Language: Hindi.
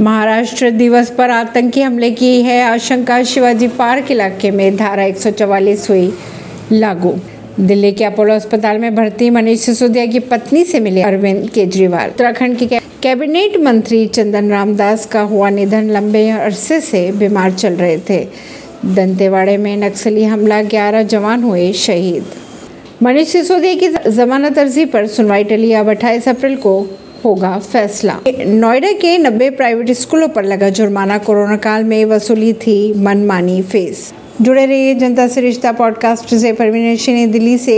महाराष्ट्र दिवस पर आतंकी हमले की है आशंका। शिवाजी पार्क इलाके में धारा 144 हुई लागू। दिल्ली के अपोलो अस्पताल में भर्ती मनीष सिसोदिया की पत्नी से मिले अरविंद केजरीवाल। उत्तराखंड के कैबिनेट मंत्री चंदन रामदास का हुआ निधन। लंबे अरसे से बीमार चल रहे थे। दंतेवाड़े में नक्सली हमला। 11 जवान हुए शहीद। मनीष सिसोदिया की जमानत अर्जी पर सुनवाई टली। अब अट्ठाईस अप्रैल को होगा फैसला। नोएडा के 90 प्राइवेट स्कूलों पर लगा जुर्माना। कोरोना काल में वसूली थी मनमानी फ़ीस। जुड़े रहिए जनता से रिश्ता पॉडकास्ट से। परवीन दिल्ली से